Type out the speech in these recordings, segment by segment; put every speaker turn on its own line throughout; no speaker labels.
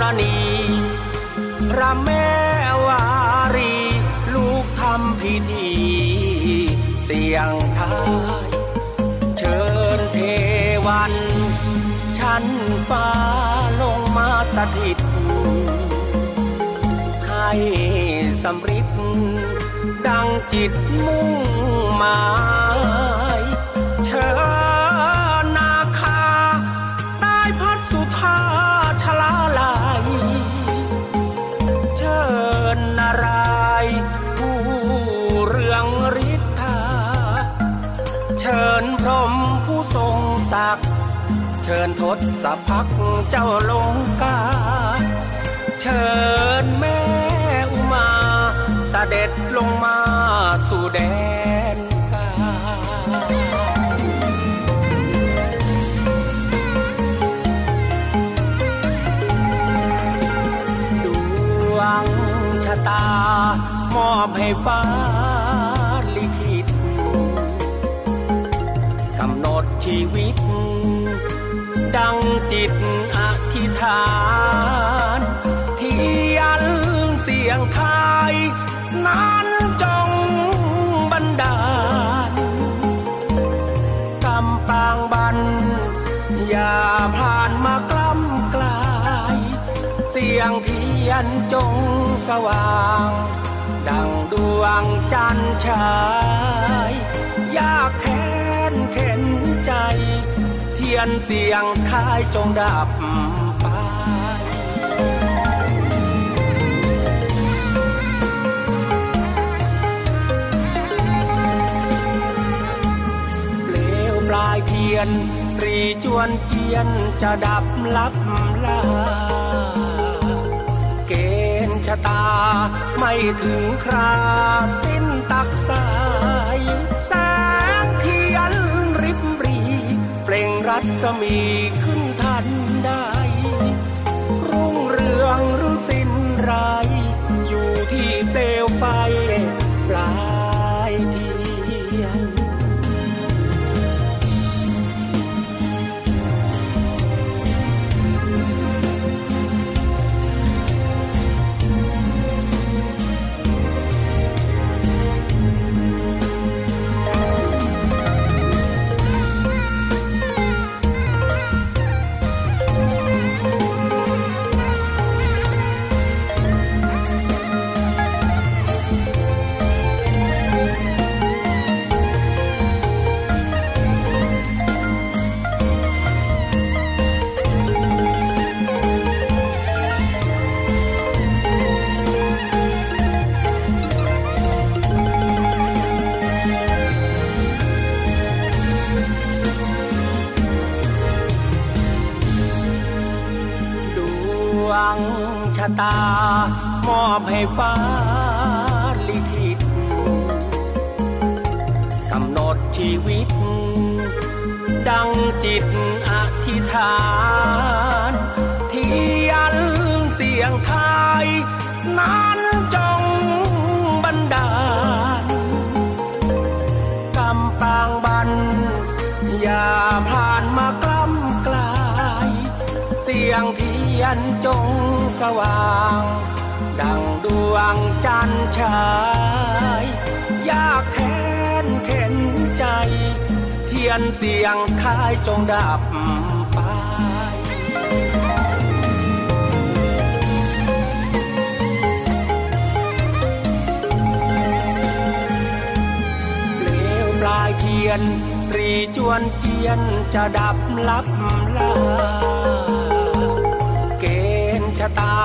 รณีพระแม่วารี ลูกทำพิธี เสียงทายเชิญเทวัน ชั้นฟ้าลงมาสถิต ให้สำริดดังจิตมุ่งหมายเชิญ ทรงศักดิ์เชิญทศสพักเจ้าลงกา เชิญแม่อุมาสเสด็จลงมาสู่แดนกาดวงชะตามอบให้ฟ้า ชีวิต ดังจิตอธิษฐานที่ยันเสียงไทย นั้นจงบันดาลกำปางบัน อย่าผ่านมากล้ำกลาย เสียงทียนจงสว่าง ดังดวงจันทร์ฉาย ยาก ทียนเสียงทายจงดับไปเปลวปลายเทียนรีจวนเจียนจะดับลับลาชะตาไม่ถึงคราสิ้นตักสา สมีขึ้นทันได้รุ่งเรืองหรือสิ้นไรอยู่ที่เปลวไฟปลา ตามอบให้ฟ้าลิขิตกำหนดชีวิต ดังจิตอธิษฐานทียนเสียงไทยนั้นจงบันดาลกำปางบันอย่าผ่าน ยงเทียนจงสว่าง ดังดวงจันทร์ฉาย ยากแค้นเข็นใจ เทียนเสียงทายจงดับไปเปลวปลายเทียนรีจวนเจียนจะดับลับลา ตา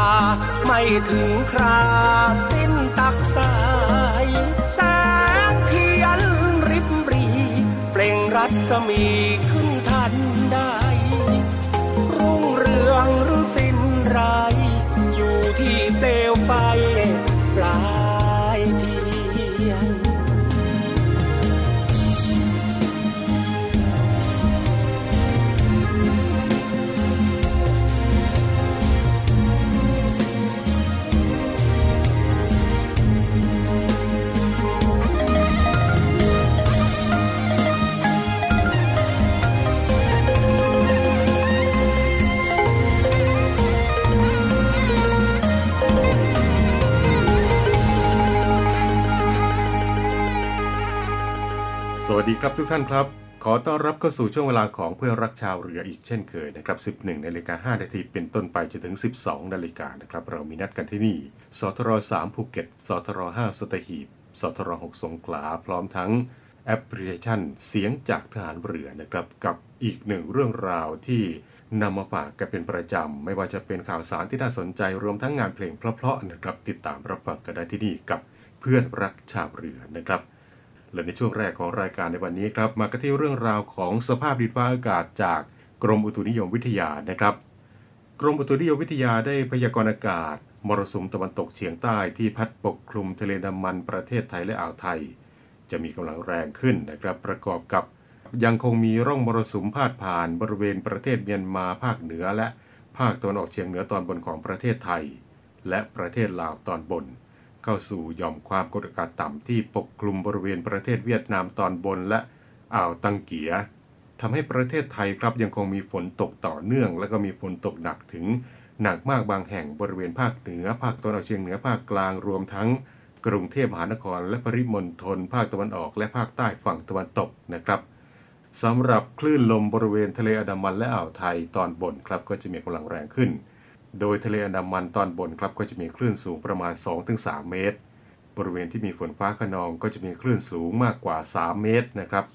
ไม่ถึงคราสิ้นตักสายแสงเทียนริบรี เปล่งรัศมีขึ้นทันได้ รุ่งเรืองหรือสิ้นไร อยู่ที่เปลวไฟ
สวัสดีครับทุกท่านครับ ขอต้อนรับเข้าสู่ช่วงเวลาของเพื่อนรักชาวเรืออีกเช่นเคยนะครับ 11นาฬิกา5นาทีเป็นต้นไปจนถึง 12นาฬิกานะครับ เรามีนัดกันที่นี่ สทร3ภูเก็ต สทร5สัตหีบ สทร6สงขลา พร้อมทั้งแอปพลิเคชันเสียงจากทหารเรือนะครับ กับอีกหนึ่งเรื่องราวที่นำมาฝากกันเป็นประจำ ไม่ว่าจะเป็นข่าวสารที่น่าสนใจรวมทั้งงานเพลงเพราะๆนะครับ ติดตามรับฟังกันได้ที่นี่กับเพื่อนรักชาวเรือนะครับ และในช่วงแรกของรายการในวันนี้ครับมากันที่เรื่องราวของสภาพดินฟ้าอากาศจากกรมอุตุนิยมวิทยานะครับ กรมอุตุนิยมวิทยาได้พยากรณ์อากาศ มรสุมตะวันตกเฉียงใต้ที่พัดปกคลุมทะเลน้ำมันประเทศไทยและอ่าวไทย จะมีกำลังแรงขึ้นนะครับ ประกอบกับยังคงมีร่องมรสุมพาดผ่านบริเวณประเทศเมียนมาภาคเหนือและภาคตะวันออกเฉียงเหนือตอนบนของประเทศไทย และประเทศลาวตอนบน เข้าสู่หย่อมความกดอากาศต่ำที่ปกคลุมบริเวณประเทศเวียดนามตอนบนและอ่าวตังเกียทำให้ประเทศไทยครับยังคงมีฝนตกต่อเนื่อง และก็มีฝนตกหนักถึงหนักมากบางแห่งบริเวณภาคเหนือ ภาคตะวันออกเฉียงเหนือภาคกลางรวมทั้งกรุงเทพมหานคร และปริมณฑลภาคตะวันออกและภาคใต้ฝั่งตะวันตกนะครับสำหรับคลื่นลมบริเวณทะเลอันดามันและอ่าวไทยตอนบนครับก็จะมีกำลังแรงขึ้น โดยทะเลอันดามันตอนบนครับก็จะมีคลื่นสูงประมาณ 2-3 เมตร บริเวณที่มีฝนฟ้าขนองก็จะมีคลื่นสูงมากกว่า 3 เมตรนะครับ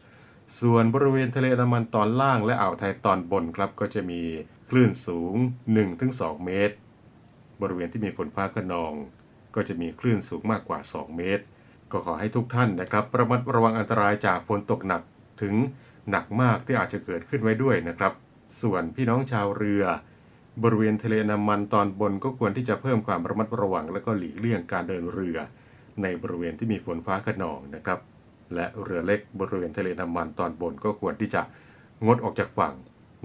ส่วนบริเวณทะเลอันดามันตอนล่างและอ่าวไทยตอนบนครับก็จะมีคลื่นสูง 1-2 เมตร บริเวณที่มีฝนฟ้าขนอง ก็จะมีคลื่นสูงมากกว่า 2 เมตร ก็ขอให้ทุกท่านนะครับระมัดระวังอันตรายจากฝนตกหนักถึงหนักมากที่อาจจะเกิดขึ้นไว้ด้วยนะครับ ส่วนพี่น้องชาวเรือ บริเวณทะเลน้ำมันตอนบนก็ควรที่จะเพิ่มความระมัดระวัง และก็หลีกเลี่ยงการเดินเรือ ในบริเวณที่มีฝนฟ้าขนองนะครับ และเรือเล็กบริเวณทะเลน้ำมันตอนบนก็ควรที่จะงดออกจากฝั่ง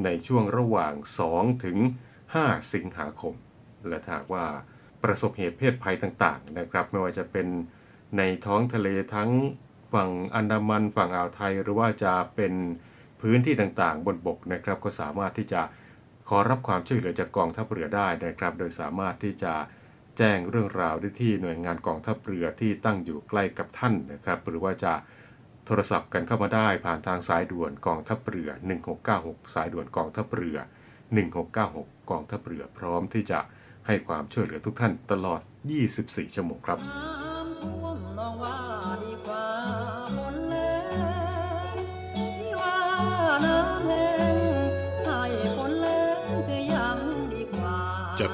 ในช่วงระหว่าง 2 ถึง 5 สิงหาคม และถ้าว่าประสบเหตุเพศภัยต่างๆนะครับ ไม่ว่าจะเป็นในท้องทะเลทั้งฝั่งอันดามันฝั่งอ่าวไทย หรือว่าจะเป็นพื้นที่ต่างๆ บนบกนะครับ ก็สามารถที่จะ ขอรับความช่วยเหลือจากกองทัพเรือได้นะครับ โดยสามารถที่จะแจ้งเรื่องราวได้ที่หน่วยงานกองทัพเรือที่ตั้งอยู่ใกล้กับท่านนะครับ หรือว่าจะโทรศัพท์กันเข้ามาได้ผ่านทางสายด่วนกองทัพเรือ 1696 สายด่วนกองทัพเรือ 1696 กองทัพเรือพร้อมที่จะให้ความช่วยเหลือทุกท่านตลอด 24 ชั่วโมงครับ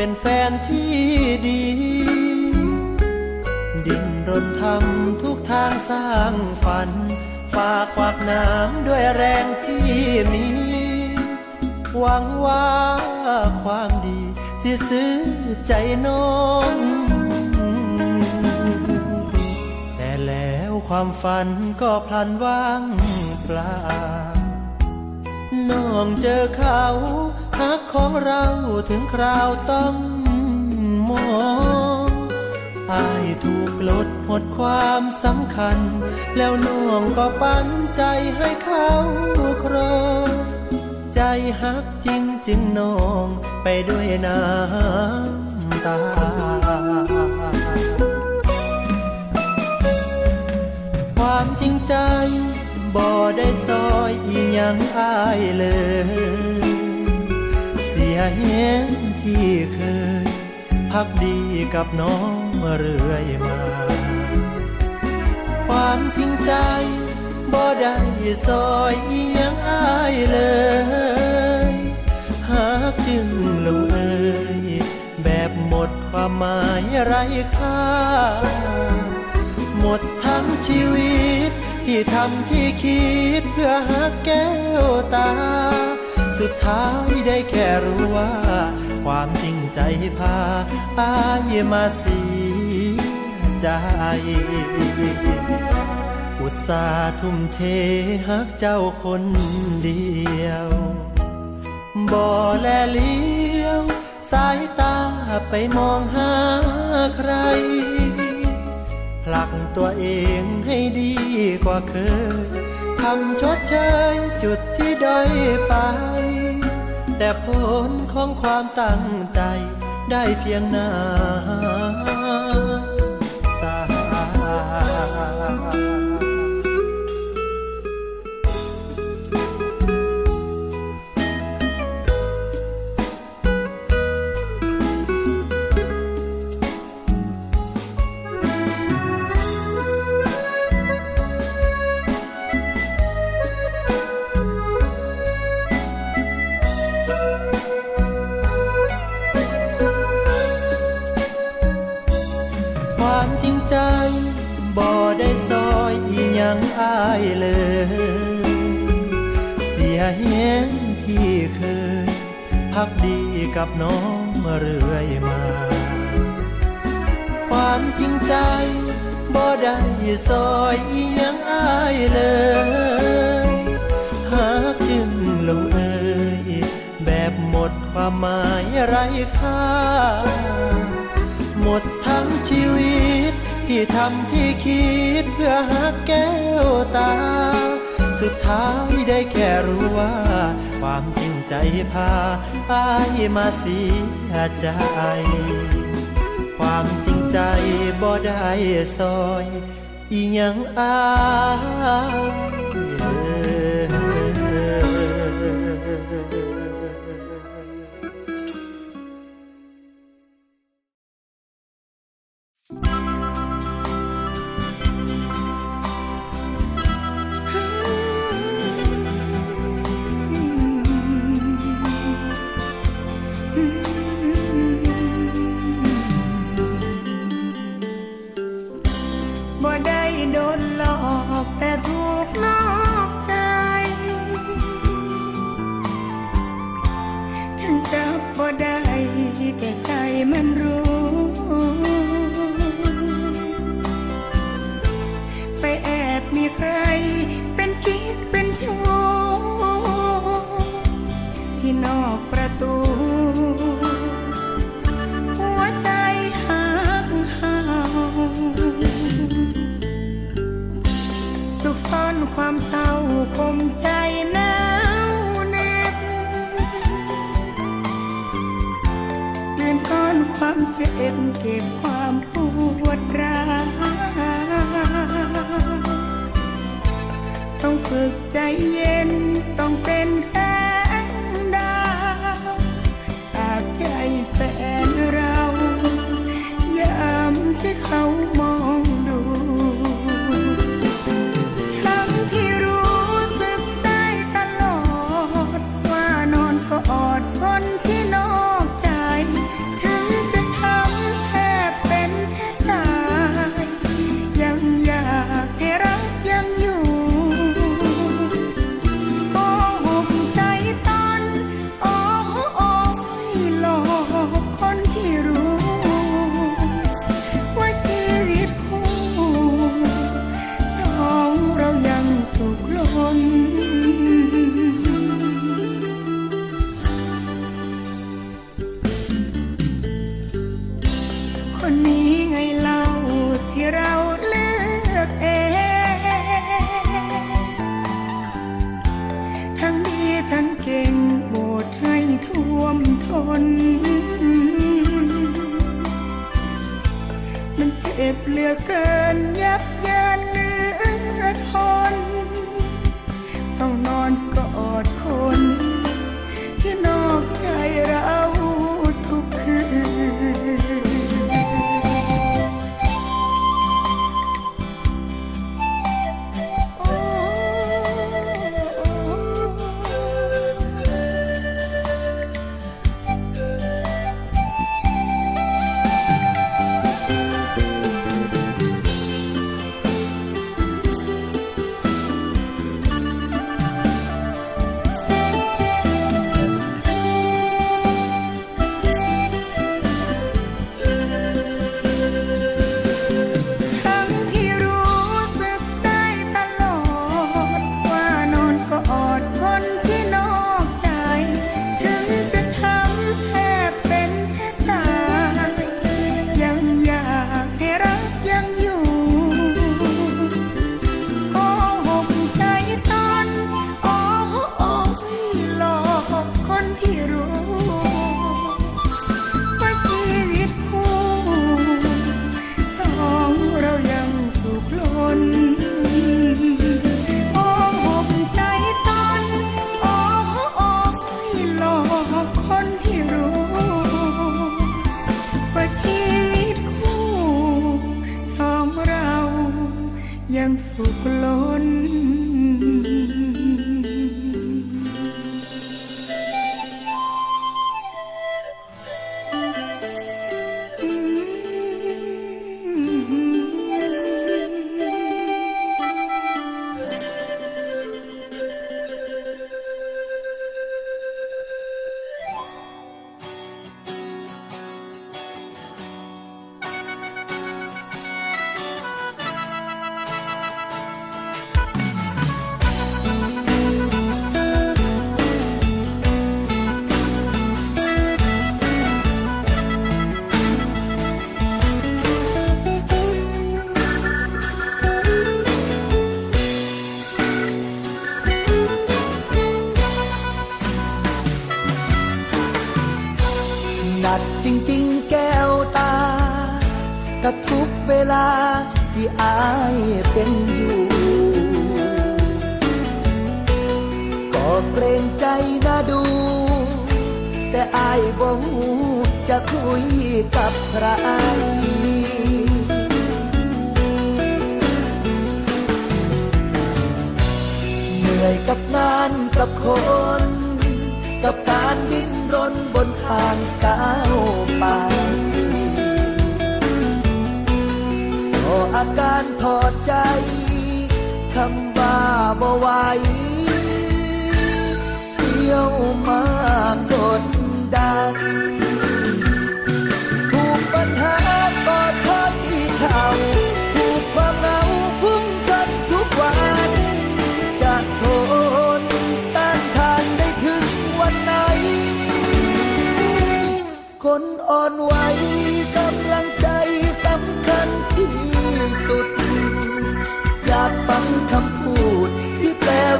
เป็
นแฟนที่ดี ดิ้นรนทำทุกทางสร้างฝันฝากควักน้ำด้วยแรงที่มี หวังว่าความดีสิซื้อใจน้องแต่แล้วความฝันก็พลันว่างเปล่า น้องเจอเขาหักของเราถึงคราวต้องมองอายถูกลดหมดความสำคัญ แล้วน้องก็ปันใจให้เขาครองใจหักจริงจึงนองไปด้วยน้ำตาความจริงใจ บ่ได้ซอยอีหยังอายเลย เสียเห็นที่เคย พักดีกับน้องเรื่อยมา ความจริงใจบ่ได้ซอยอีหยังอายเลย หากจึงลงเอยแบบหมดความหมายไร้ค่า หมดทั้งชีวิต ที่ทำที่คิดเพื่อหาแก้วตา สุดท้ายได้แค่รู้ว่า ความจริงใจพาอายมาเสียใจ อุตส่าห์ทุ่มเทหักเจ้าคนเดียว บ่แลเลี้ยว สายตาไปมองหาใคร ลักตัวเองให้ดีกว่าเคยทำชดเชยจุดที่ด้อยไป แต่ผลของความตั้งใจได้เพียงนา บ่ได้โดนหลอกแต่ถูกนอกใจ ถึงจับบ่ได้แต่ใจมัน ใจหนา
วแน่น
เลื่นก้อนความเจ็บเก็บความปวดร้าวต้องฝึกใจเย็นต้องเป็น ยังสุขล้น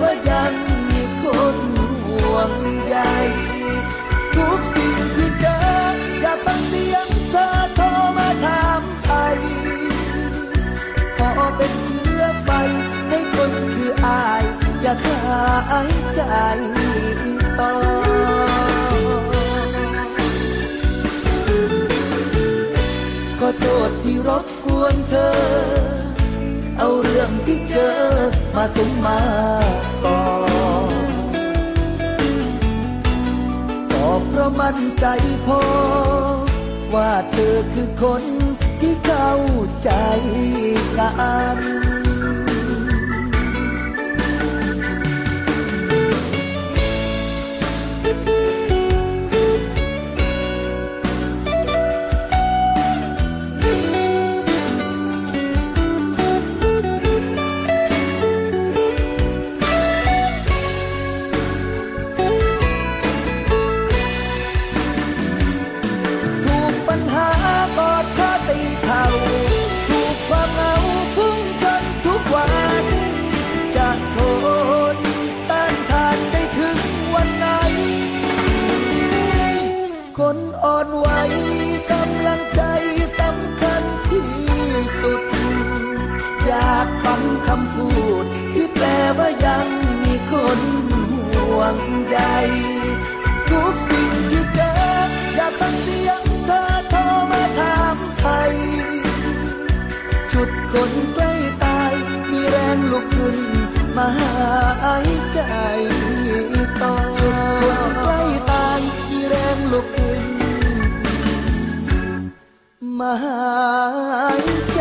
ว่ายังมีคนห่วงใยทุกสิ่งที่เจออยากฟังเสียงเธอโทรมาถามไทยพอเป็นเชื้อไฟให้คนคืออาย อย่าหายใจต่อก็โทษที่รบกวนเธอ เอาเรื่องที่เจอมาสมมาก่อนก็เพราะมั่นใจพอ ว่าเธอคือคนที่เข้าใจกัน คำพูด ที่แปลว่ายังมีคนห่วงใยทุกสิ่งที่เจออยากฟังเสียงเธอโทรมาถามไทยชุดคนใกล้ตาย มีแรงลุกขึ้นมาหายใจต่อชุดคนใกล้ตาย มีแรงลุกขึ้นมาหายใจ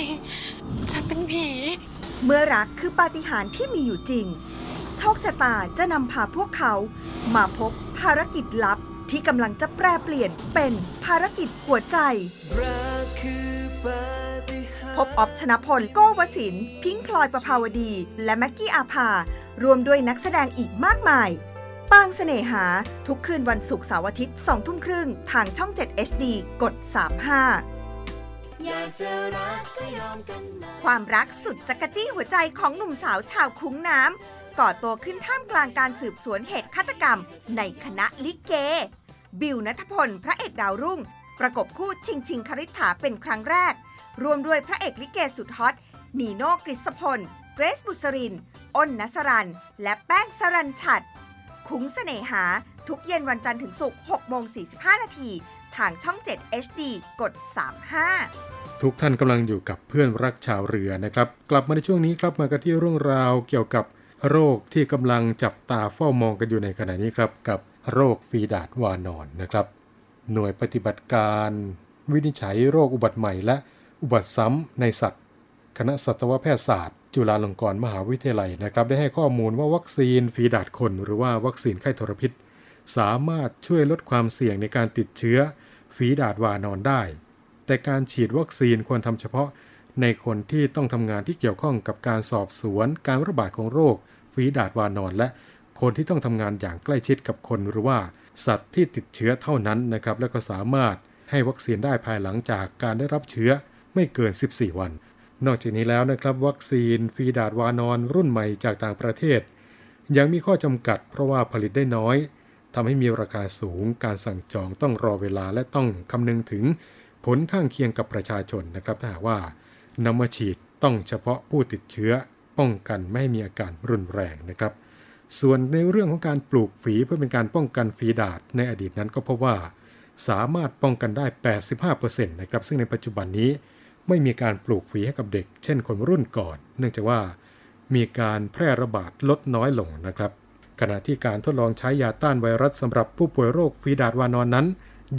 ริงๆฉันเป็นผี
เมื่อรักคือปาฏิหาริย์ที่มีอยู่จริง โชคชะตาจะนำพาพวกเขามาพบภารกิจลับที่กำลังจะแปลเปลี่ยนเป็นภารกิจหัวใจ
รักคือปาฏิห
พบออฟชนะพล โก้วสิน พิงค์พลอยประภาวดี และแม็กกี้อาภารวมด้วยนักแสดงอีกมากมาย ปางเสน่หา ทุกคืนวันศุกร์เสาร์อาทิตย์2ทุ่มครึ่ง ทางช่อง 7 HD กด 35
อยากจะรักก็ยอมกัน
ความรักสุดจักรจี้หัวใจของหนุ่มสาวชาวคุ้งน้ำก่อตัวขึ้นท่ามกลางการสืบสวนเหตุฆาตกรรม ในคณะลิเก บิวนัทพล พระเอกดาวรุ่ง ประกบคู่ชิงชิงคริษฐาเป็นครั้งแรก รวมด้วยพระเอกลิเกสุดฮอตนีโน่กฤษพล เกรซบุษริน อ้นนัสรัน และแป้งสรันชัด คุ้งเสน่หา ทุกเย็นวันจันทร์ถึงศุกร์6โมง45 นาที ทางช่อง 7 HD กด 35
ทุกท่านกำลังอยู่กับเพื่อนรักชาวเรือนะครับ กลับมาในช่วงนี้ครับมากันที่เรื่องราวเกี่ยวกับโรคที่กำลังจับตาเฝ้ามองกันอยู่ในขณะนี้ครับ กับโรคฟีดาดวานอนนะครับ หน่วยปฏิบัติการ วินิจฉัยโรคอุบัติใหม่ และอุบัติซ้ำในสัตว์ คณะสัตวแพทยศาสตร์ จุฬาลงกรณ์มหาวิทยาลัยนะครับ ได้ให้ข้อมูลว่าวัคซีนฝีดาดคน หรือว่าวัคซีนไข้ทรพิษ สามารถช่วยลดความเสี่ยงในการติดเชื้อ ฝีดาษวานรได้ แต่การฉีดวัคซีนควรทำเฉพาะ ในคนที่ต้องทำงานที่เกี่ยวข้องกับการสอบสวน การระบาดของโรค ฝีดาษวานร และคนที่ต้องทำงานอย่างใกล้ชิดกับคนหรือว่า สัตว์ที่ติดเชื้อเท่านั้นนะครับ แล้วก็สามารถให้วัคซีนได้ภายหลังจากการได้รับเชื้อไม่เกิน 14 วัน นอกจากนี้แล้วนะครับ วัคซีนฝีดาษวานรรุ่นใหม่จากต่างประเทศ ยังมีข้อจำกัดเพราะว่าผลิตได้น้อย ทำให้มีราคาสูง การสั่งจองต้องรอเวลาและต้องคำนึงถึงผลข้างเคียงกับประชาชนนะครับ ถ้าหากว่านำมาฉีดต้องเฉพาะผู้ติดเชื้อ ป้องกันไม่ให้มีอาการรุนแรงนะครับ ส่วนในเรื่องของการปลูกฝีเพื่อเป็นการป้องกันฝีดาดในอดีตนั้นก็พบว่า สามารถป้องกันได้ 85%นะครับ ซึ่งในปัจจุบันนี้ไม่มีการปลูกฝีให้กับเด็ก เช่นคนรุ่นก่อน เนื่องจากว่ามีการแพร่ระบาดลดน้อยลงนะครับ ขณะที่การทดลองใช้ยาต้านไวรัสสำหรับผู้ป่วยโรคฝีดาดวานอนนั้น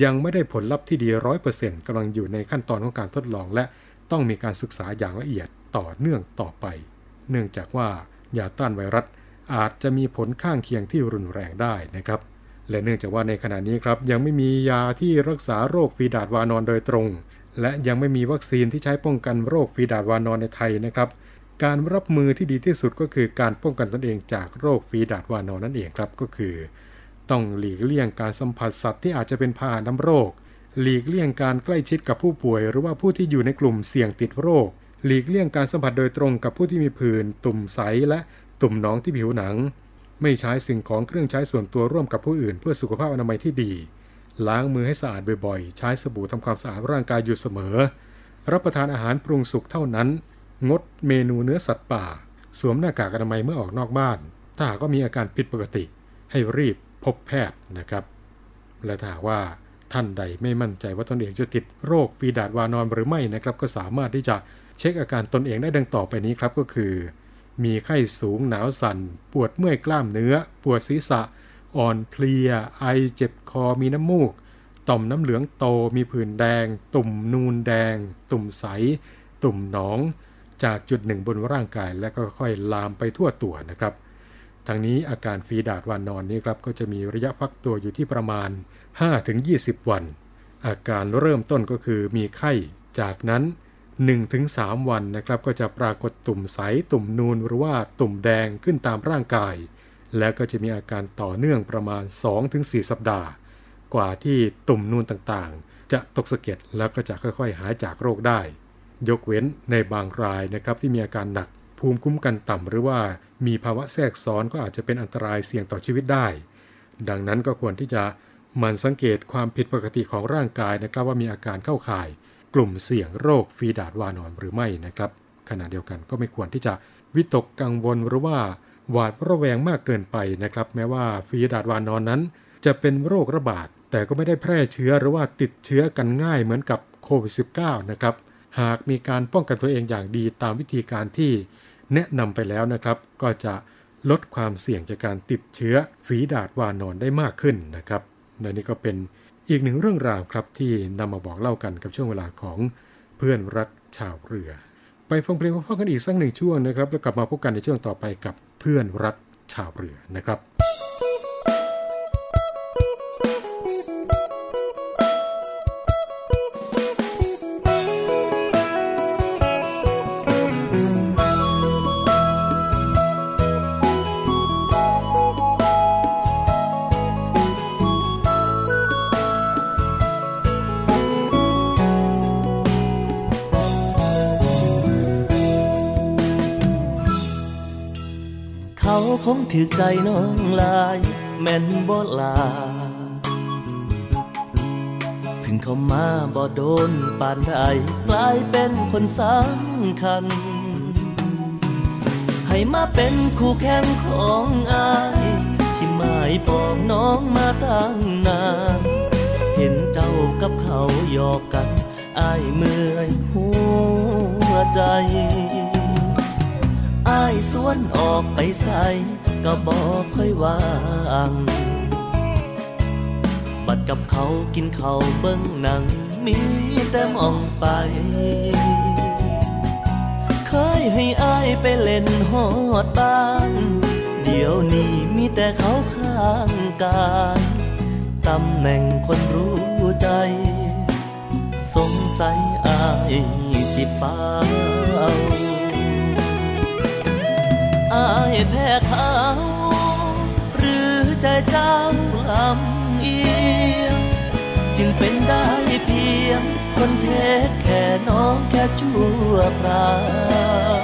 ยังไม่ได้ผลลัพธ์ที่ดีร้อยเปอร์เซ็นต์กำลังอยู่ในขั้นตอนของการทดลอง และต้องมีการศึกษาอย่างละเอียดต่อเนื่องต่อไป เนื่องจากว่ายาต้านไวรัสอาจจะมีผลข้างเคียงที่รุนแรงได้นะครับ และเนื่องจากว่าในขณะนี้ครับยังไม่มียาที่รักษาโรคฝีดาดวานอนโดยตรง และยังไม่มีวัคซีนที่ใช้ป้องกันโรคฝีดาดวานอนในไทยนะครับ การรับมือที่ดีที่สุดก็คือการป้องกันตนเองจากโรคฝีดาดวานอนนั่นเองครับก็คือ ต้องหลีกเลี่ยงการสัมผัสสัตว์ที่อาจจะเป็นพาหะนำโรค หลีกเลี่ยงการใกล้ชิดกับผู้ป่วย หรือว่าผู้ที่อยู่ในกลุ่มเสี่ยงติดโรค หลีกเลี่ยงการสัมผัสโดยตรงกับผู้ที่มีผื่นตุ่มใสและตุ่มหนองที่ผิวหนัง ไม่ใช้สิ่งของเครื่องใช้ส่วนตัวร่วมกับผู้อื่น เพื่อสุขภาพอนามัยที่ดี ล้างมือให้สะอาดบ่อยๆ ใช้สบู่ทำความสะอาดร่างกายอยู่เสมอ รับประทานอาหารปรุงสุกเท่านั้น งดเมนูเนื้อสัตว์ป่า สวมหน้ากากอนามัยเมื่อออกนอกบ้าน ถ้าหากว่ามีอาการผิดปกติ ให้รีบพบแพทย์นะครับ และถ้าว่าท่านใดไม่มั่นใจว่าตนเองจะติดโรคฟีดาดวานอนหรือไม่นะครับ ก็สามารถที่จะเช็คอาการตนเองได้ดังต่อไปนี้ครับก็คือ มีไข้สูงหนาวสัน่น ปวดเมื่อยกล้ามเนื้อ ปวดศีรษะ อ่อนเพลีย ไอเจ็บคอมีน้ำมูก ต่อมน้ำเหลืองโตมีผื่นแดง ตุ่มนูนแดง ตุ่มใส ตุ่มหนอง จากจุดหนึ่งบนร่างกายและก็ค่อยลามไปทั่วตัวนะครับทั้งนี้อาการฟีดาดวานนอนนี้ครับก็จะมีระยะฟักตัวอยู่ที่ประมาณ 5-20 วัน อาการเริ่มต้นก็คือมีไข้ จากนั้น 1-3 วันนะครับก็จะปรากฏตุ่มใสตุ่มนูนหรือว่าตุ่มแดงขึ้นตามร่างกาย แล้วก็จะมีอาการต่อเนื่องประมาณ 2-4 สัปดาห์ กว่าที่ตุ่มนูนต่างๆ จะตกสะเก็ดแล้วก็จะค่อยๆ หายจากโรคได้ ยกเว้นในบางรายนะครับที่มีอาการหนัก ภูมิคุ้มกันต่ำหรือว่ามีภาวะแทรกซ้อนก็อาจจะเป็นอันตรายเสี่ยงต่อชีวิตได้ ดังนั้นก็ควรที่จะหมันสังเกตความผิดปกติของร่างกายนะครับว่ามีอาการเข้าข่าย กลุ่มเสี่ยงโรคฟีดาดวานอนหรือไม่นะครับ ขณะเดียวกันก็ไม่ควรที่จะวิตกกังวลหรือว่าหวาดระแวงมากเกินไปนะครับ แม้ว่าฟีดาดวานอนนั้น จะเป็นโรคระบาดแต่ก็ไม่ได้แพร่เชื้อหรือว่าติดเชื้อกันง่ายเหมือนกับโควิด -19 นะครับ หากมีการป้องกันตัวเองอย่างดีตามวิธีการที่แนะนำไปแล้วนะครับ ก็จะลดความเสี่ยงจากการติดเชื้อฝีดาดวานอนได้มากขึ้นนะครับและนี่ก็เป็นอีกหนึ่งเรื่องราวครับที่นำมาบอกเล่ากันกับช่วงเวลาของเพื่อนรักชาวเรือ ไปฟังเพลงพ่อกันอีกสักหนึ่งช่วงนะครับ แล้วกลับมาพบกันในช่วงต่อไปกับเพื่อนรักชาวเรือนะครับ
ถือใจน้องลายแม่นบ่ลาเพิ่งเข้ามาบ่โดนปานใดกลายเป็นคนสำคัญ ให้มาเป็นคู่แข่งของอายที่หมายปองน้องมาตั้งนานเห็นเจ้ากับเขาหยอกกันอายเมื่อยหัวใจอายสวนออกไปใส่ ก็บอกค่อยวางบัดกับเขากินเขาเบิ้งหนัง มีแต่มองไป เคยให้อายไปเล่นหอดบ้านเดี๋ยวนี้มีแต่เขาข้างกายตำแหน่งคนรู้ใจ สงสัยอายสิฟ้าอายแพ้เขา ใจเจ้าลำเอียง จึงเป็นได้เพียง คนเทคแค่น้องแค่ชั่วคราว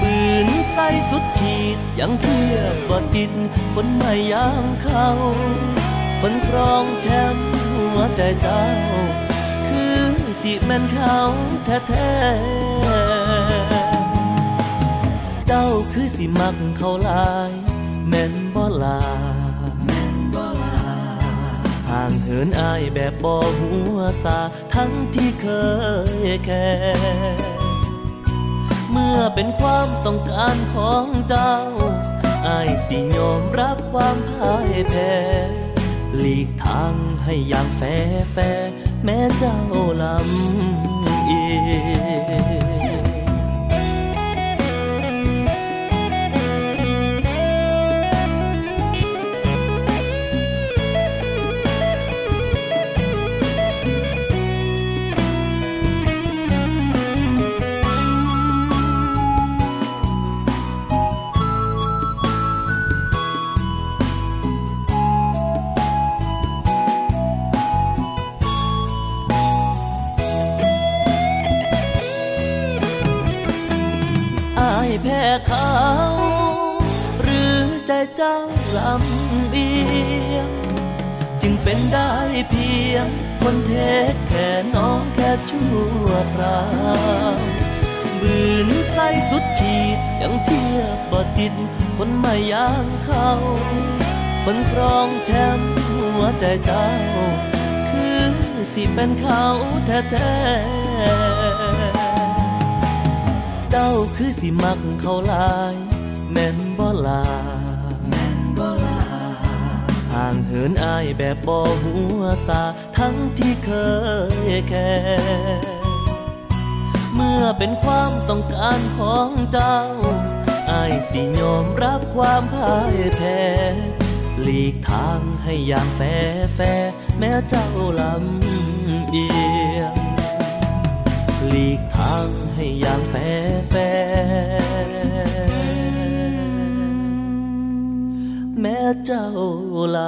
บืนใสสุดขีดยังเทียบบ่ติดคนไม่ยางเขาคนครองแชมป์หัวใจเจ้า คือสิแม่นเขาแท้ๆเจ้าคือสิมักเขาลาย แม่นบ่ลา ห่างเหินอายแบบบ่หัวสาทั้งที่เคยแค่เมื่อเป็นความต้องการของเจ้าอายสิยอมรับความพ่ายแพ้หลีกทางให้อย่างแฟแฟแม้เจ้าลำ เพียงคนเทคแค่น้องแค่ชั่วคราวบืนใส่สุดขีดยังเทียบบ่ติด คนไม่ย่างเขาคนครองแชมป์หัวใจเจ้า คือสิเป็นเขาแท้ๆเจ้าคือสิมักเขาลาย แม่นบ่ลา ห่างเหินอายแบบบ่หัวสาทั้งที่เคยแค่เมื่อเป็นความต้องการของเจ้าอายสิยอมรับความพ่ายแพ้หลีกทางให้อย่างแฟแฟแม้เจ้าลำเอียงหลีกทางให้อย่างแฟแฟ แม้เจ้าล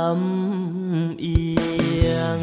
ำเอียง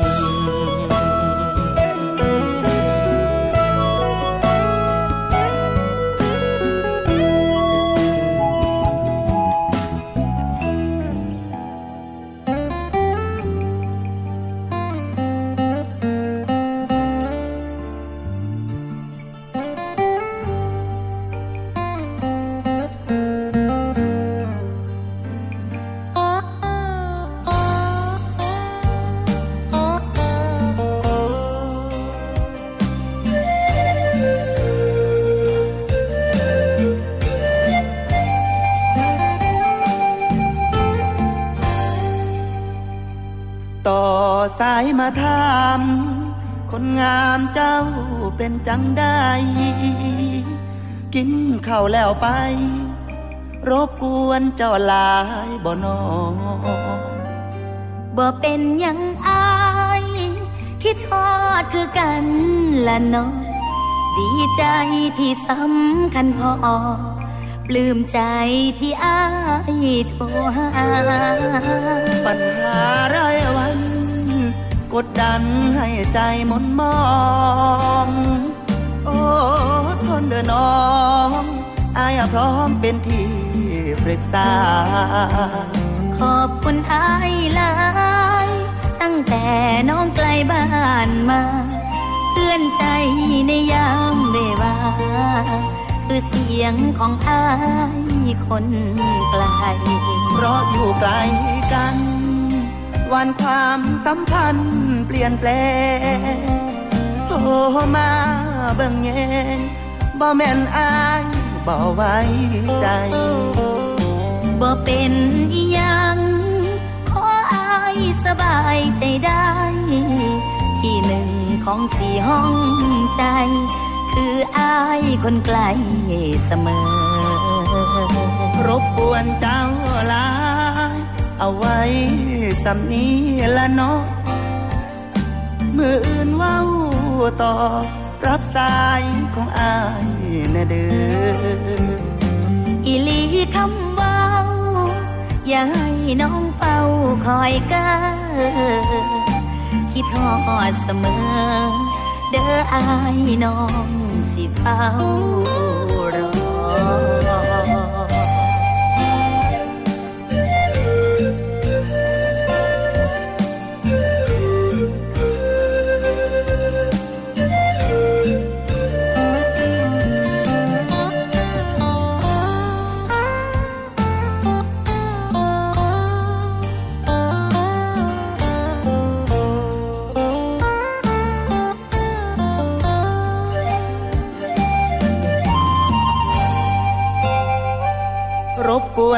มาถามคนงามเจ้าเป็นจังได้ กินข้าวแล้วไป รบกวนเจ้าหลายบ่นอ
บ่เป็นยังอาย คิดฮอดคือกันละนาะดีใจที่สำคัญพอปลื้มใจที่อายโทรหา
ปัญหาร กดดันให้ใจหมนมอง โอ้ทนเด้อน้องอายพร้อมเป็นที่ปรึกษา
ขอบคุณอายหลาย ตั้งแต่น้องไกลบ้านมา เพื่อนใจในยามเบวาคือเสียงของอายคนไกล
เพราะอยู่ไกลกัน วันความสัมพันธ์เปลี่ยนแปลงโทรมาเบิ่งแยงบ่แม่นอายบ่ไว้ใจ
บ่เป็นอีหยังขออายสบายใจได้ ที่หนึ่งของสี่ห้องใจ คืออายคนไกลเสมอ
รบกวนเจ้าลา เอาไว้สำนี้ละเนาะมืออื่นว้าต่อ รับสายของอายนะเด้อ
อีลีคำว้าอย่าให้น้องเฝ้าคอยเก้าคิดฮอดเสมอ เด้ออายน้องสิเฝ้ารอ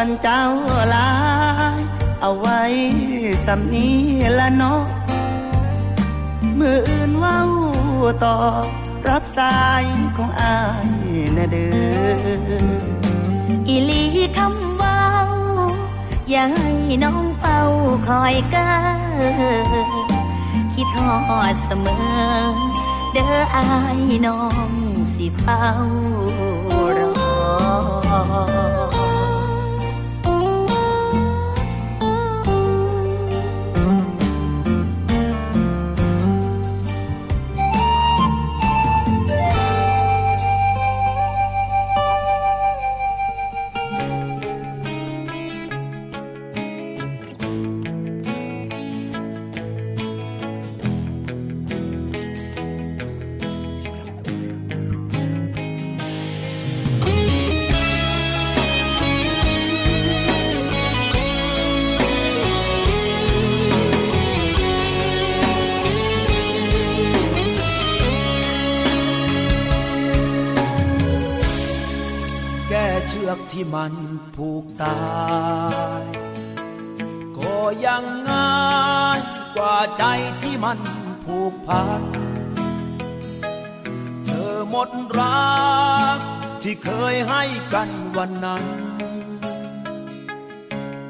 บกวนเจ้าลาย เอาไว้สำนี้ละเนาะมืออื่นว้าต่อ รับสายของอายนะเด้อ
อีลีคำว้าอย่าให้น้องเฝ้าคอยเก้าคิดฮอดเสมอ เด้ออายน้องสิเฝ้ารอ
ที่มันผูกตายก็ยังง่ายกว่าใจที่มันผูกพัน เธอหมดรักที่เคยให้กันวันนั้น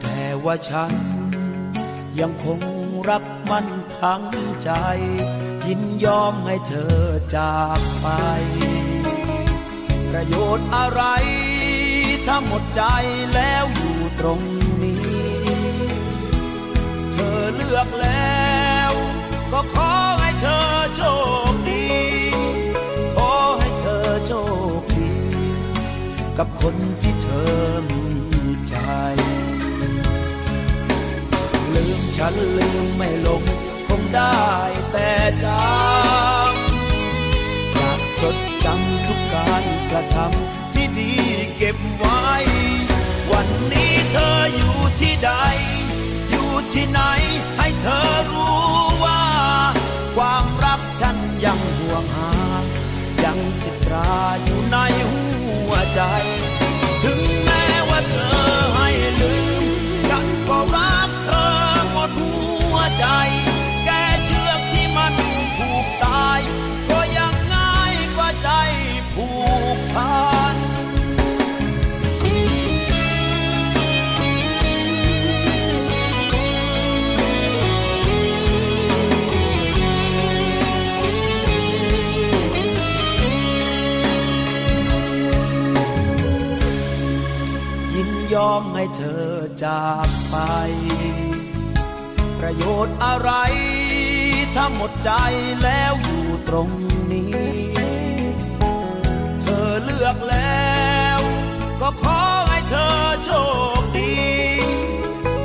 แต่ว่าฉันยังคงรักมันทั้งใจ ยินยอมให้เธอจากไป ประโยชน์อะไร ถ้าหมดใจแล้วอยู่ตรงนี้ เธอเลือกแล้ว ก็ขอให้เธอโชคดี ขอให้เธอโชคดี กับคนที่เธอมีใจ ลืมฉันลืมไม่ลง คงได้แต่จำอยากจดจำทุกการกระทำ ก็บไว้ วันนี้เธออยู่ที่ใด อยู่ที่ไหนให้เธอรู้ว่า ความรักฉันยังห่วงหา ยังติดตราอยู่ในหัวใจ จากไป ประโยชน์อะไร ถ้าหมดใจแล้วอยู่ตรงนี้ เธอเลือกแล้ว ก็ขอให้เธอโชคดี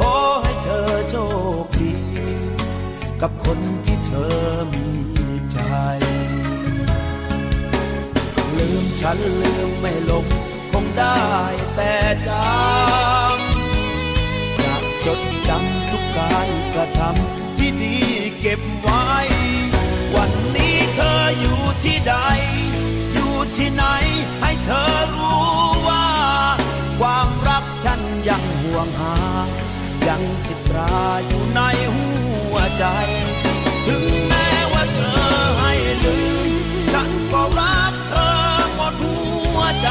ขอให้เธอโชคดี กับคนที่เธอมีใจ ลืมฉันลืมไม่ลงคงได้แต่ใจ การกระทำที่ดีเก็บไว้ วันนี้เธออยู่ที่ใด อยู่ที่ไหนให้เธอรู้ว่า ความรักฉันยังห่วงหา ยังติดตราอยู่ในหัวใจ ถึงแม้ว่าเธอให้ลืม ฉันก็รักเธอหมดหัวใจ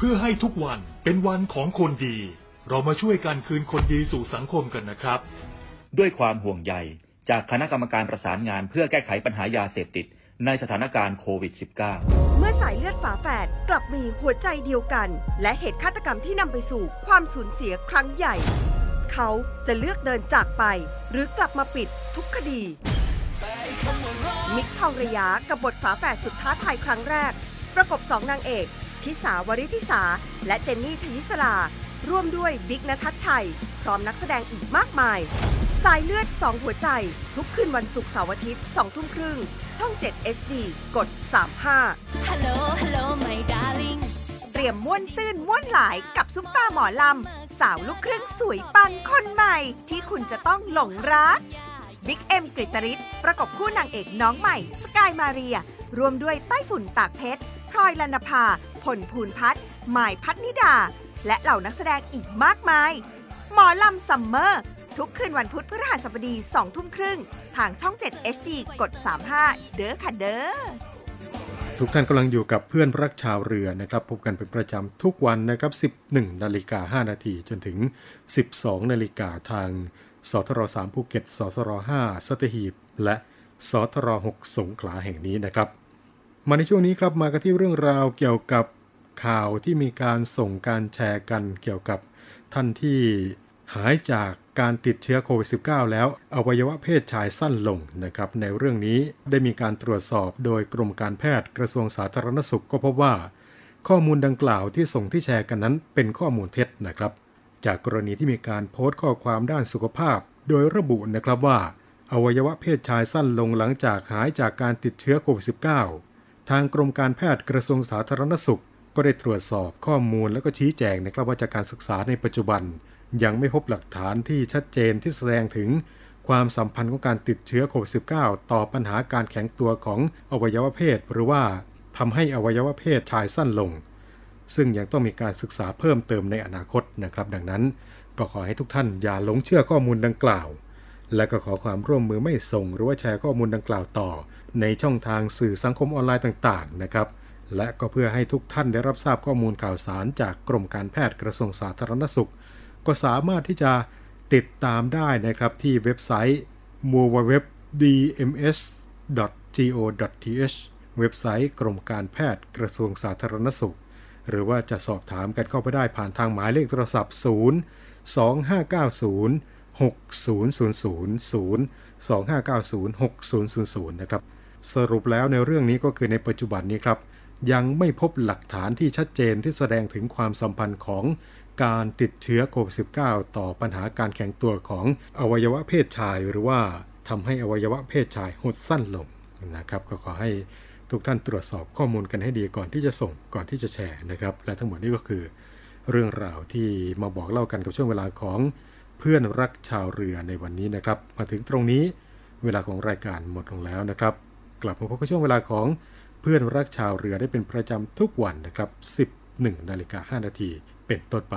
เพื่อให้ทุกวันเป็นวันของคนดี เรามาช่วยกันคืนคนดีสู่สังคมกันนะครับ
ด้วยความห่วงใยจากคณะกรรมการประสานงานเพื่อแก้ไขปัญหายาเสพติดในสถานการณ์โควิด -19
เมื่อสายเลือดฝาแฝดกลับมีหัวใจเดียวกัน และเหตุฆาตกรรมที่นำไปสู่ความสูญเสียครั้งใหญ่ เขาจะเลือกเดินจากไป หรือกลับมาปิดทุกคดี มิกทองระยะกับบทฝาแฝดสุดท้าทายครั้งแรก ประกบสองนางเอก ทิสาวริธิสา และเจนนี่ชยิสลา ร่วมด้วยบิ๊กนทัชชัย พร้อมนักแสดงอีกมากมาย สายเลือดสองหัวใจ ทุกคืนวันศุกร์เสาร์อาทิตย์2ทุ่มครึ่ง ช่อง 7 HD กด 35
Hello Hello my darling
เตรียมม้วนซื่นม้วนหลายกับซุปตาหมอลำ สาวลูกครึ่งสวยปังคนใหม่ ที่คุณจะต้องหลงรักบิ๊กเอ็มกฤตริศประกบคู่นางเอกน้องใหม่ สกายมาเรียรวมด้วยไต้ฝุ่นตากเพชร พลอยลันภาผลภูนพัฒน์หมายพัฒนิดา และเหล่านักแสดงอีกมากมาย หมอลำซัมเมอร์ ทุกคืนวันพุธพฤหัสบดี2ทุ่มครึ่ง ทางช่อง 7 HD กด 35 เด้อค่ะเด้อ
ทุกท่านกำลังอยู่กับเพื่อนรักชาวเรือนะครับ พบกันเป็นประจำทุกวันนะครับ 11 นาฬิกา 5 นาทีจนถึง 12 นาฬิกาทางสทร3ภูเก็ตสทร5สัตหีบ และสทร6สงขลาแห่งนี้นะครับ มาในช่วงนี้ครับมากันที่เรื่องราวเกี่ยวกับข่าวที่มีการส่งการแชร์กันเกี่ยวกับท่านที่หายจากการติดเชื้อโควิด -19 แล้วอวัยวะเพศชายสั้นลงนะครับในเรื่องนี้ได้มีการตรวจสอบโดยกรมการแพทย์กระทรวงสาธารณสุขก็พบว่า ข้อมูลดังกล่าวที่ส่งที่แชร์กันนั้นเป็นข้อมูลเท็จนะครับ จากกรณีที่มีการโพสต์ข้อความด้านสุขภาพ โดยระบุนะครับว่า อวัยวะเพศชายสั้นลงหลังจากหายจากการติดเชื้อโควิด -19 ทางกรมการแพทย์กระทรวงสาธารณสุข ก็ได้ตรวจสอบข้อมูลและก็ชี้แจงนะครับว่าจากการศึกษาในปัจจุบัน ยังไม่พบหลักฐานที่ชัดเจนที่แสดงถึงความสัมพันธ์ของการติดเชื้อโควิด -19 ต่อปัญหาการแข็งตัวของอวัยวะเพศ หรือว่าทำให้อวัยวะเพศชายสั้นลง ซึ่งยังต้องมีการศึกษาเพิ่มเติมในอนาคตนะครับ ดังนั้น ก็ขอให้ทุกท่านอย่าหลงเชื่อข้อมูลดังกล่าว และก็ขอความร่วมมือไม่ส่ง หรือว่าแชร์ข้อมูลดังกล่าวต่อ ในช่องทางสื่อสังคมออนไลน์ต่างๆนะครับและก็เพื่อให้ทุกท่านได้รับทราบข้อมูลข่าวสารจากกรมการแพทย์กระทรวงสาธารณสุข ก็สามารถที่จะติดตามได้นะครับที่เว็บไซต์ www.dms.go.th เว็บไซต์กรมการแพทย์กระทรวงสาธารณสุข หรือว่าจะสอบถามกันเข้าไปได้ผ่านทางหมายเลขโทรศัพท์ 0 2590 600025906000 นะครับ สรุปแล้วในเรื่องนี้ก็คือในปัจจุบันนี้ครับ ยังไม่พบหลักฐานที่ชัดเจนที่แสดงถึงความสัมพันธ์ของการติดเชื้อโควิด -19 ต่อปัญหาการแข็งตัวของอวัยวะเพศชาย หรือว่าทำให้อวัยวะเพศชายหดสั้นลงนะครับ ก็ขอให้ทุกท่านตรวจสอบข้อมูลกันให้ดีก่อนที่จะส่งก่อนที่จะแชร์นะครับ และทั้งหมดนี้ก็คือ เรื่องราวที่มาบอกเล่ากันกับช่วงเวลาของ เพื่อนรักชาวเรือในวันนี้นะครับ มาถึงตรงนี้เวลาของรายการหมดลงแล้วนะครับ กลับมาพบกับช่วงเวลาของเพื่อนรักชาวเรือได้เป็นประจำทุกวันนะครับ 11นาฬิกา5นาทีเป็นต้นไป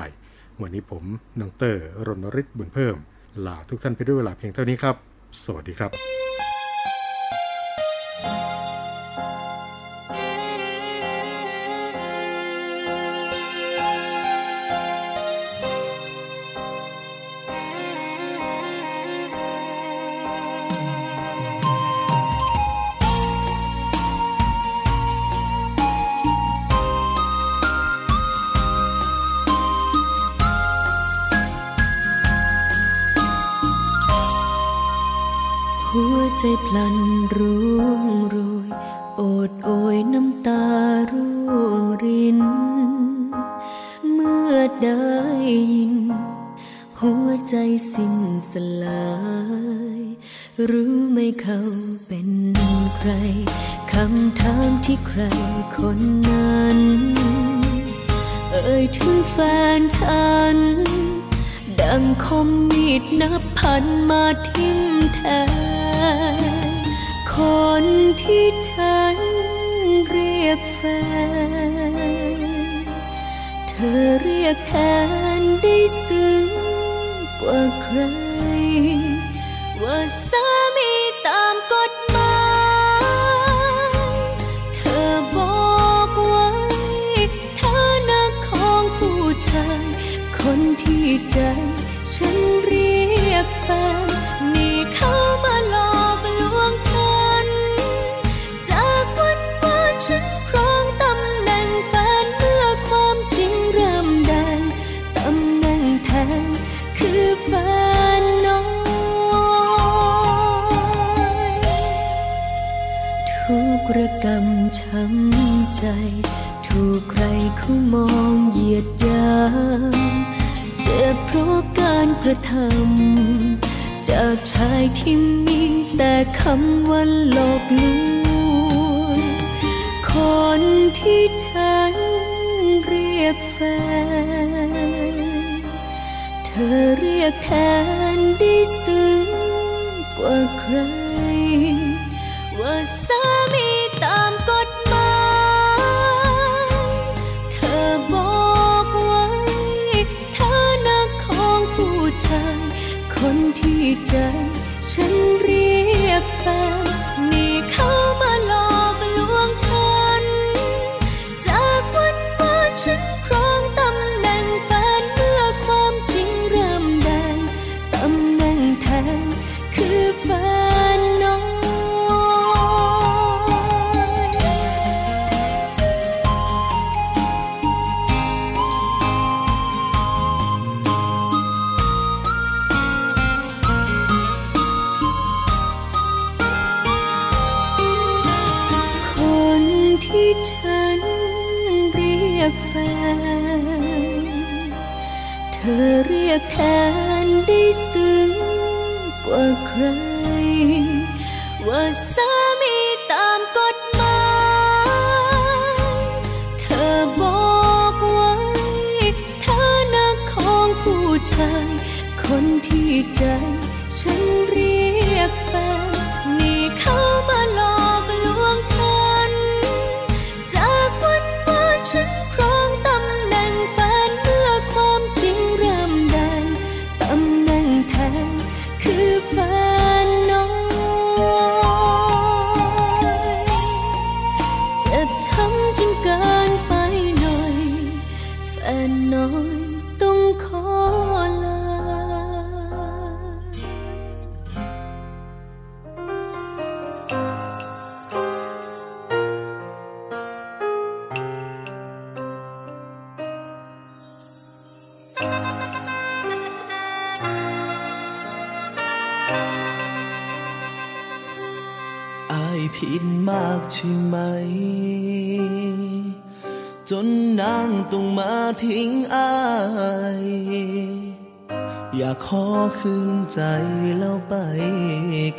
วันนี้ผมนองเตอร์รณฤทธิ์บุญเพิ่มลาทุกท่านไปด้วยเวลาเพียงเท่านี้ครับ สวัสดีครับ
ใจพลันร่วงโรยโอดโอยน้ำตาร่วงริน เมื่อได้ยิน หัวใจสิ้นสลาย รู้ไหมเขาเป็นใคร คำถามที่ใครคนนั้น เอ่ยถึงแฟนฉัน ดังคมมีดนับพันมาทิ่มแทน คนที่ฉันเรียกแฟน เธอเรียกแทนได้ซึ้งกว่าใคร ว่าสามีตามกฎหมาย เธอบอกไว้ฐานะของผู้ชาย คนที่ใจฉันเรียกแฟนนี่เขา กระกรรมช้ำใจ ถูกใครเขามองเหยียดยามเจ็บเพราะการกระทำจากชายที่มีแต่คำว่าหลอกลวงคนที่ฉันเรียกแฟน เธอเรียกแทนได้ซึ้งกว่าใครว่า ที่ nói tung khó lời ai ผิด
มากใช่ไหม จน ต้องมาทิ้งอาย อยากขอคืนใจแล้วไป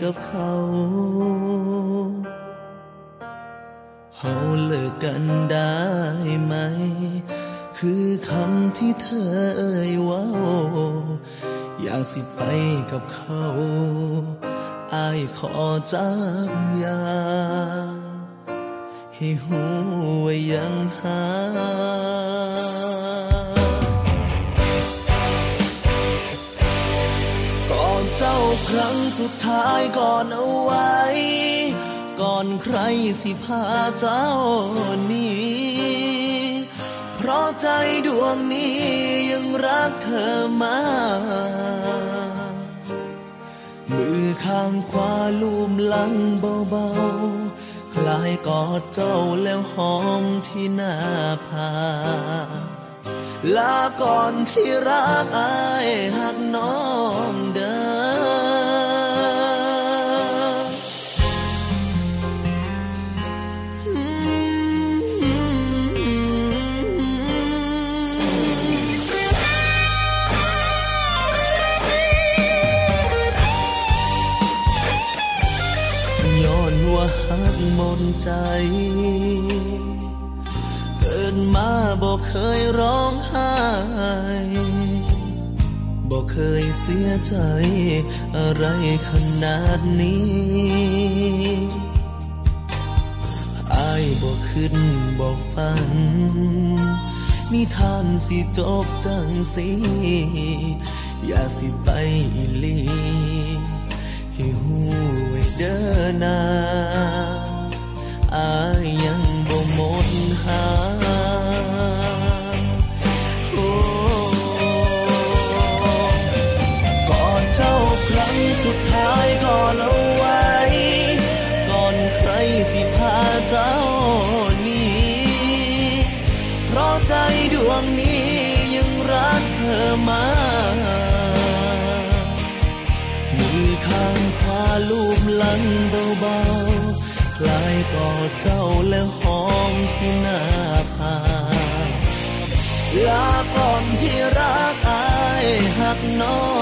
กับเขาเฮาเลิกกันได้ไหม คือคำที่เธอเอ่ยว่าอยากสิไปกับเขาอายขอจากยาให้หูว่ายังหา ครั้งสุดท้ายก่อนเอาไว้ ก่อนใครสิพาเจ้านี้ เพราะใจดวงนี้ยังรักเธอมา มือข้างขวาลูมหลังเบาๆ คลายกอดเจ้าแล้วหอมที่หน้าผาลาก่อนที่รักอายหักน้องเดิ มดใจ เกิดมาบอกเคยร้องไห้บอกเคยเสียใจ อะไรขนาดนี้อายบอกขึ้นบอกฝันนิทานสิจบจังสิอย่าสิไปอีหลีให้หูไว้เด้อนา เจ้าและหอมที่หน้าผาลาก่อนที่รักอายหักน้อง